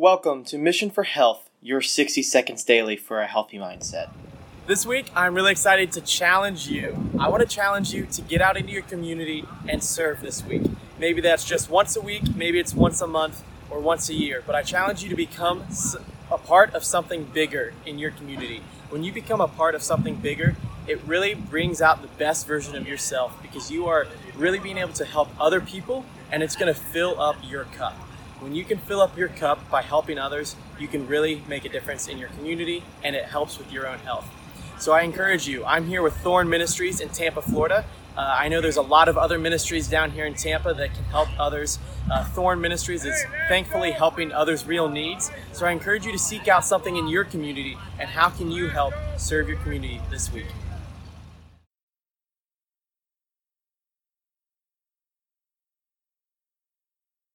Welcome to Mission for Health, your 60 seconds daily for a healthy mindset. This week, I'm really excited to challenge you. I want to challenge you to get out into your community and serve this week. Maybe that's just once a week, maybe it's once a month, or once a year, but I challenge you to become a part of something bigger in your community. When you become a part of something bigger, it really brings out the best version of yourself because you are really being able to help other people and it's going to fill up your cup. When you can fill up your cup by helping others, you can really make a difference in your community and it helps with your own health. So I encourage you. I'm here with Thorn Ministries in Tampa, Florida. Uh, I know there's a lot of other ministries down here in Tampa that can help others. Uh, Thorn Ministries is thankfully helping others' real needs. So I encourage you to seek out something in your community and how can you help serve your community this week.